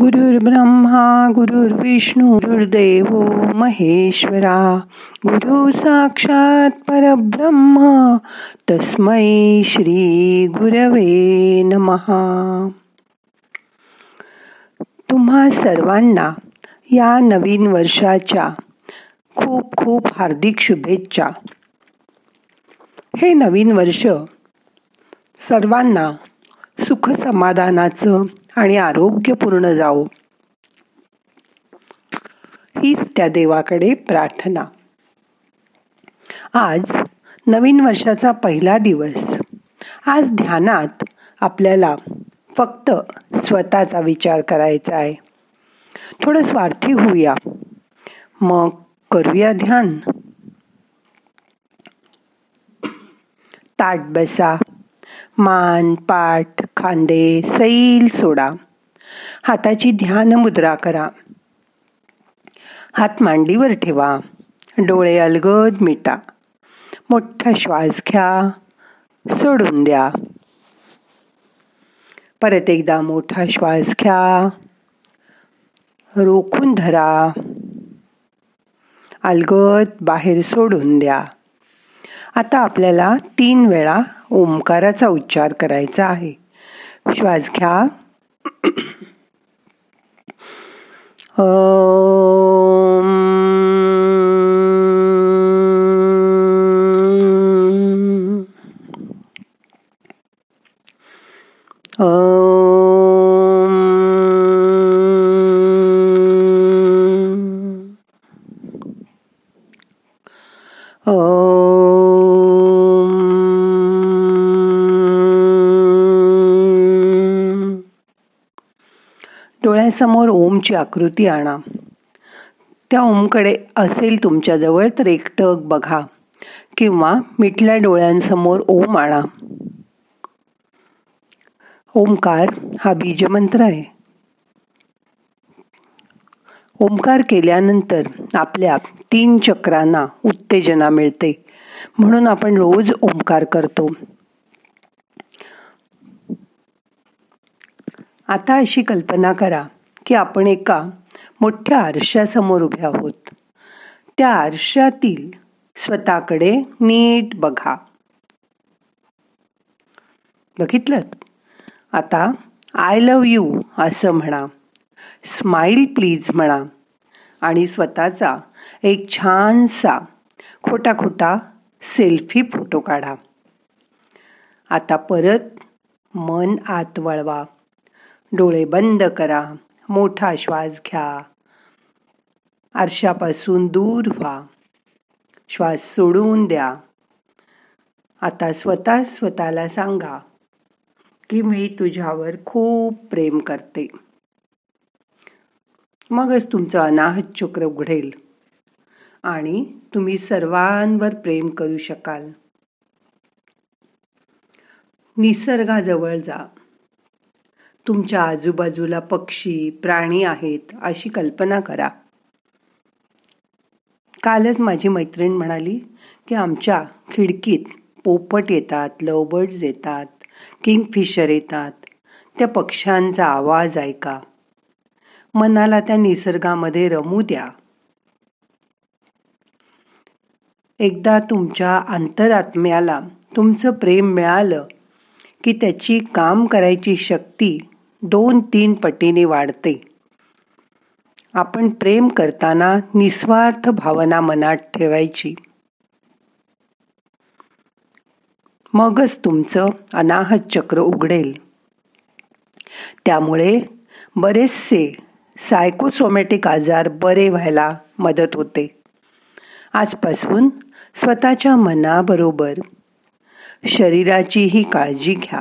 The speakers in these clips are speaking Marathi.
ब्रह्मा गुरुर्विष्णू गुरुर्देव महेश्वरा गुरु साक्षात परब्रह्म तस्मै श्री गुरवे नमहा तुम्हा सर्वांना या नवीन वर्षाच्या खूप खूप हार्दिक शुभेच्छा. हे नवीन वर्ष सर्वांना सुख समाधानाचं आणि आरोग्यपूर्ण जाओ हीच त्या देवाकडे प्रार्थना. आज नवीन वर्षाचा पहिला दिवस. आज ध्यानात आपल्याला फक्त स्वतःचा विचार करायचा आहे. थोडं स्वार्थी होऊया. मग करूया ध्यान. ताट बसा. मान पाठ खांदे सैल सोडा. हाताची ध्यान मुद्रा करा. हात मांडीवर ठेवा. डोळे अलगद मिटा. मोठा श्वास घ्या. सोडून द्या. परत एकदा मोठा श्वास घ्या. रोखून धरा. अलगद बाहेर सोडून द्या. आता आपल्याला तीन वेळा ओंकाराचा उच्चार करायचा आहे. श्वास घ्या. डोळ्यासमोर ओमची आकृती आणा. त्या ओमकडे असेल तुमच्याजवळ तर एकटक बघा किंवा मिटल्या डोळ्यांसमोर ओम आणा. ओमकार हा बीजमंत्र आहे. ओमकार केल्यानंतर आपल्या तीन चक्रांना उत्तेजना मिळते. म्हणून आपण रोज ओंकार करतो. आता अशी कल्पना करा की आपण एका मोठ्या आरशासमोर उभे आहोत. त्या आरशातील स्वतःकडे नीट बघा. बघितलं? आता आय लव यू असं म्हणा. स्माईल प्लीज म्हणा. आणि स्वतःचा एक छानसा खोटा खोटा सेल्फी फोटो काढा. आता परत मन आत वळवा. डोळे बंद करा मोठा श्वास घ्या. आरशापासून दूर व्हा. श्वास सोडून द्या. आता स्वतः स्वतःला सांगा की मी तुझ्यावर खूप प्रेम करते. मगच तुमचं अनाहत चक्र उघडेल आणि तुम्ही सर्वांवर प्रेम करू शकाल. निसर्गाजवळ जा. तुमच्या आजूबाजूला पक्षी प्राणी आहेत अशी कल्पना करा. कालच माझी मैत्रीण म्हणाली की आमच्या खिडकीत पोपट येतात लवबर्ड्स येतात किंगफिशर येतात. त्या पक्ष्यांचा आवाज ऐका. मनाला त्या निसर्गामध्ये रमू द्या. एकदा तुमच्या अंतरात्म्याला तुमचं प्रेम मिळालं की त्याची काम करायची शक्ती दोन तीन पटीने वाढते. आपण प्रेम करताना निस्वार्थ भावना मनात ठेवायची. मगच तुमचं अनाहत चक्र उघडेल. त्यामुळे बरेचसे सायकोसोमॅटिक आजार बरे व्हायला मदत होते. आजपासून स्वतःच्या मनाबरोबर शरीराचीही काळजी घ्या.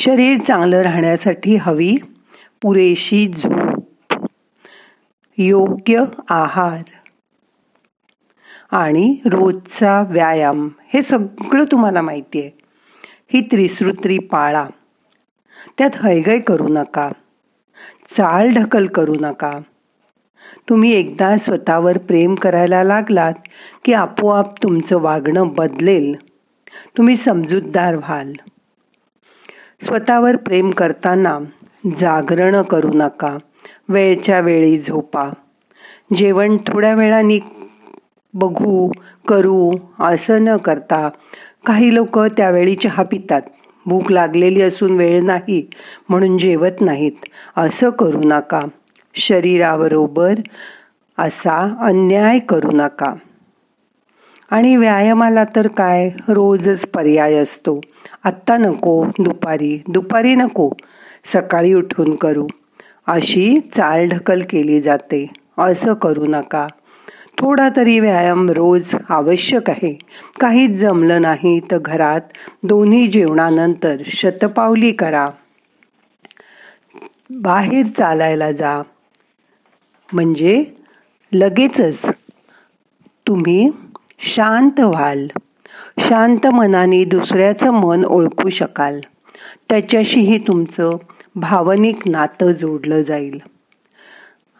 शरीर चांगलं राहण्यासाठी हवी. पुरेशी झोप. योग्य आहार. आणि रोजचा व्यायाम. हे सगळं तुम्हाला माहिती आहे. ही त्रिसूत्री पाळा. त्यात हयगय करू नका. चाल ढकल करू नका. तुम्ही एकदा स्वतःवर प्रेम करायला लागलात की आपोआप तुमचं वागणं बदलेल. तुम्ही समजूतदार व्हाल. स्वतःवर प्रेम करताना जागरण करू नका. वेळच्या वेळी झोपा. जेवण थोड्या वेळाने बघू करू असं न करता काही लोक त्यावेळी चहा पितात. भूक लागलेली असून वेळ नाही म्हणून जेवत नाहीत. असं करू नका. शरीराबरोबर असा अन्याय करू नका. आणि व्यायामाला तर काय? रोजच पर्याय असतो. आत्ता नको दुपारी. दुपारी नको. सकाळी उठून करू. अशी चालढकल केली जाते. असं करू नका. थोडा तरी व्यायाम रोज आवश्यक आहे. काहीच जमलं नाही तर घरात दोन्ही जेवणानंतर शतपावली करा. बाहेर चालायला जा. म्हणजे लगेचच. तुम्ही शांत व्हाल. शांत मनाने दुसऱ्याचं मन ओळखू शकाल. त्याच्याशीही तुमचं भावनिक नातं जोडलं जाईल.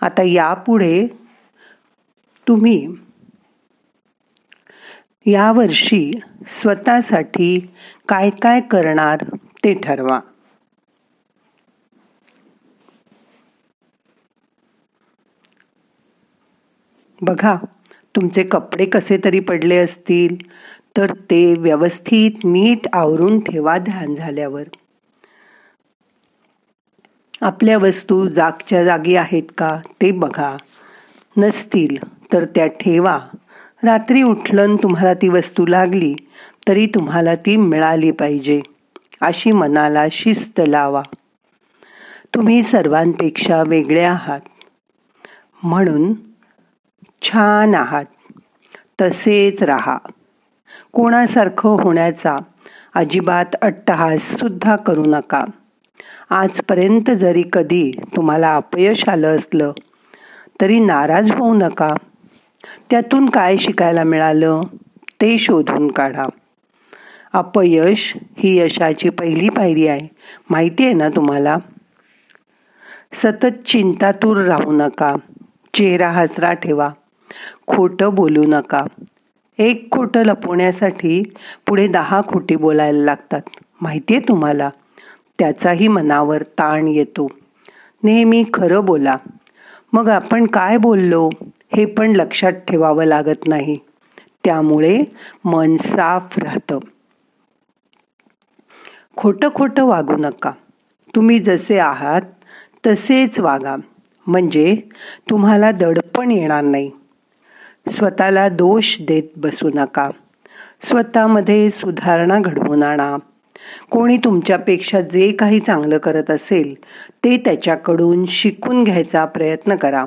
आता यापुढे तुम्ही यावर्षी स्वतःसाठी काय काय करणार ते ठरवा. बघा तुमचे कपडे कसे तरी पडले असतील. तर ते व्यवस्थित नीट आवरून ठेवा ध्यान झाल्यावर. आपल्या वस्तू जागच्या जागी आहेत का ते बघा. नसतील तर त्या ठेवा. रात्री उठलं तुम्हाला ती वस्तू लागली तरी तुम्हाला ती मिळाली पाहिजे अशी मनाला शिस्त लावा. तुम्ही सर्वांपेक्षा वेगळे आहात. म्हणून छान आहात. तसेच राहा. कोणासारखं होण्याचा अजिबात अट्टहास सुद्धा करू नका. आजपर्यंत जरी कधी तुम्हाला अपयश आलं असलं तरी नाराज होऊ नका. त्यातून काय शिकायला मिळालं ते शोधून काढा. अपयश ही यशाची पहिली पायरी आहे. माहिती आहे ना तुम्हाला? सतत चिंतातूर राहू नका. चेहरा हसरा ठेवा. खोटं बोलू नका. एक खोटं लपवण्यासाठी पुढे दहा खोटी बोलायला लागतात. माहिती आहे तुम्हाला? त्याचाही मनावर ताण येतो. नेहमी खरं बोला. मग आपण काय बोललो? हे पण लक्षात ठेवावं लागत नाही. त्यामुळे मन साफ राहतं. खोटं खोटं वागू नका. तुम्ही जसे आहात तसेच वागा. म्हणजे तुम्हाला दडपण येणार नाही. स्वतःला दोष देत बसू नका. स्वतःमध्ये सुधारणा घडवून आणा. कोणी तुमच्यापेक्षा जे काही चांगलं करत असेल ते त्याच्याकडून शिकून घ्यायचा प्रयत्न करा.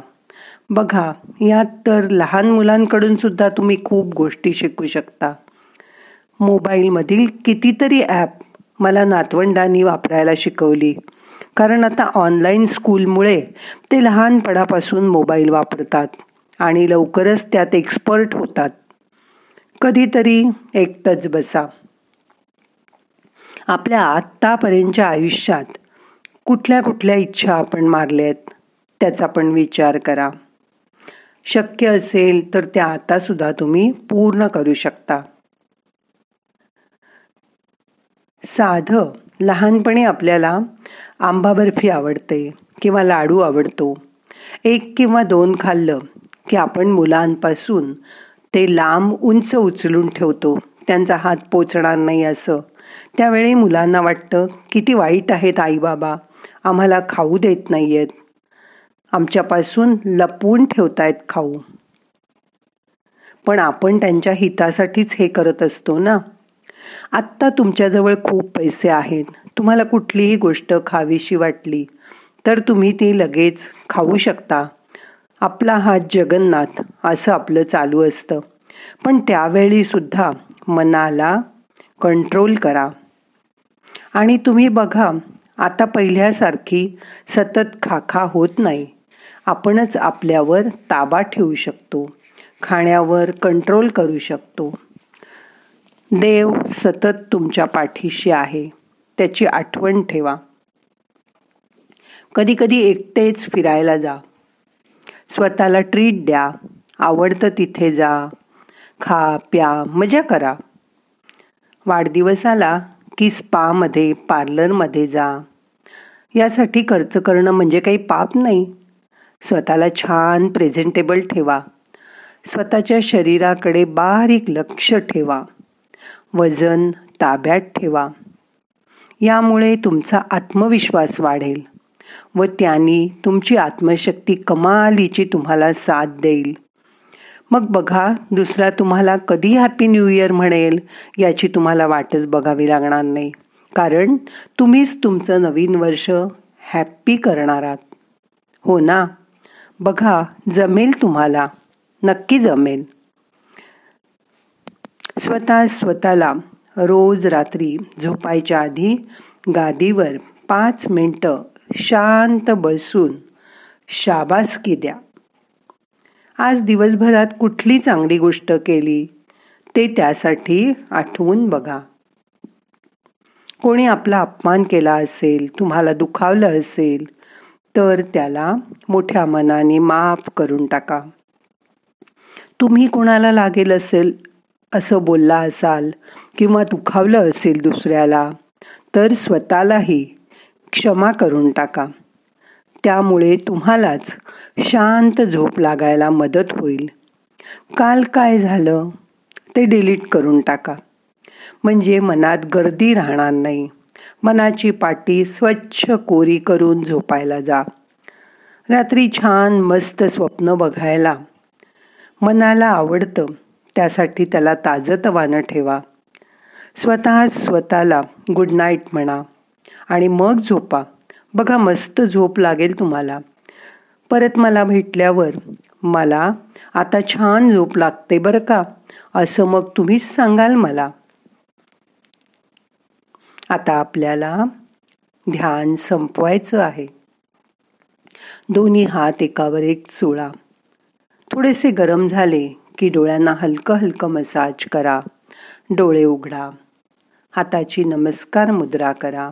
बघा यात तर लहान मुलांकडून सुद्धा तुम्ही खूप गोष्टी शिकू शकता. मोबाईलमधील कितीतरी ॲप मला नातवंडांनी वापरायला शिकवली. कारण आता ऑनलाईन स्कूलमुळे ते लहानपणापासून मोबाईल वापरतात. आणि लवकरच त्यात एक्सपर्ट होतात. कधीतरी एकटच बसा. आपल्या आत्तापर्यंतच्या आयुष्यात कुठल्या कुठल्या इच्छा आपण मारल्या आहेत त्याचा पण विचार करा. शक्य असेल तर त्या आता सुद्धा तुम्ही पूर्ण करू शकता. साध लहानपणी आपल्याला आंबा बर्फी आवडते किंवा लाडू आवडतो. एक किंवा दोन खाल्लं की आपण मुलांपासून ते लांब उंच उचलून ठेवतो. त्यांचा हात पोचणार नाही असं. त्यावेळी मुलांना वाटतं किती वाईट आहेत आई बाबा आम्हाला खाऊ देत नाही आहेत आमच्यापासून लपवून ठेवतायत खाऊ. पण आपण त्यांच्या हितासाठीच हे करत असतो ना? आत्ता तुमच्याजवळ खूप पैसे आहेत. तुम्हाला कुठलीही गोष्ट खावीशी वाटली तर तुम्ही ती लगेच खाऊ शकता. आपला हात जगन्नाथ असं आपलं चालू असतं. पण त्यावेळी सुद्धा मनाला कंट्रोल करा. आणि तुम्ही बघा आता पहिल्यासारखी सतत खाखा होत नाही. आपणच आपल्यावर ताबा ठेवू शकतो. खाण्यावर कंट्रोल करू शकतो. देव सतत तुमच्या पाठीशी आहे. त्याची आठवण ठेवा. कधी कधी एकटेच फिरायला जा. स्वतःला ट्रीट द्या. आवडतं तिथे जा. खा प्या मजा करा. वाढदिवसाला की स्पामध्ये पार्लरमध्ये जा. यासाठी खर्च करणं म्हणजे काही पाप नाही. स्वतःला छान प्रेझेंटेबल ठेवा. स्वतःच्या शरीराकडे बारीक लक्ष ठेवा. वजन ताब्यात ठेवा. यामुळे तुमचा आत्मविश्वास वाढेल. व त्यांनी तुमची आत्मशक्ती कमालीची तुम्हाला साथ देईल. मग बघा दुसरा तुम्हाला कधी हॅपी न्यू इयर म्हणेल याची तुम्हाला वाटच बघावी लागणार नाही. कारण तुम्हीच तुमचं नवीन वर्ष हॅप्पी करणार आहात. हो ना? बघा जमेल तुम्हाला. नक्की जमेल. स्वतः स्वतःला रोज रात्री झोपायच्या आधी गादीवर पाच मिनटं शांत बसून. शाबासकी द्या. आज दिवसभरात कुठली चांगली गोष्ट केली? ते त्यासाठी आठवून बघा. कोणी आपला अपमान केला असेल तुम्हाला दुखावलं असेल तर त्याला मोठ्या मनाने माफ करून टाका. तुम्ही कोणाला लागेल असेल असं बोलला असाल किंवा दुखावलं असेल दुसऱ्याला तर स्वतःलाही क्षमा करून टाका. त्यामुळे तुम्हालाच शांत झोप लागायला मदत होईल. काल काय झालं? ते डिलीट करून टाका. म्हणजे मनात गर्दी राहणार नाही. मनाची पाटी स्वच्छ कोरी करून झोपायला जा. रात्री छान मस्त स्वप्न बघायला. मनाला आवडतं. त्यासाठी त्याला ताजतवानं ठेवा. स्वतः स्वतःला गुड नाईट म्हणा. आणि मग झोपा. बघा मस्त झोप लागेल तुम्हाला. परत मला भेटल्यावर मला आता छान झोप लागते बरं का? असं मग तुम्हीच सांगाल मला. आता आपल्याला ध्यान संपवायचं आहे. दोन्ही हात एकावर एक चोळा. थोडेसे गरम झाले की डोळ्यांना हलकं हलकं मसाज करा. डोळे उघडा. हाताची नमस्कार मुद्रा करा.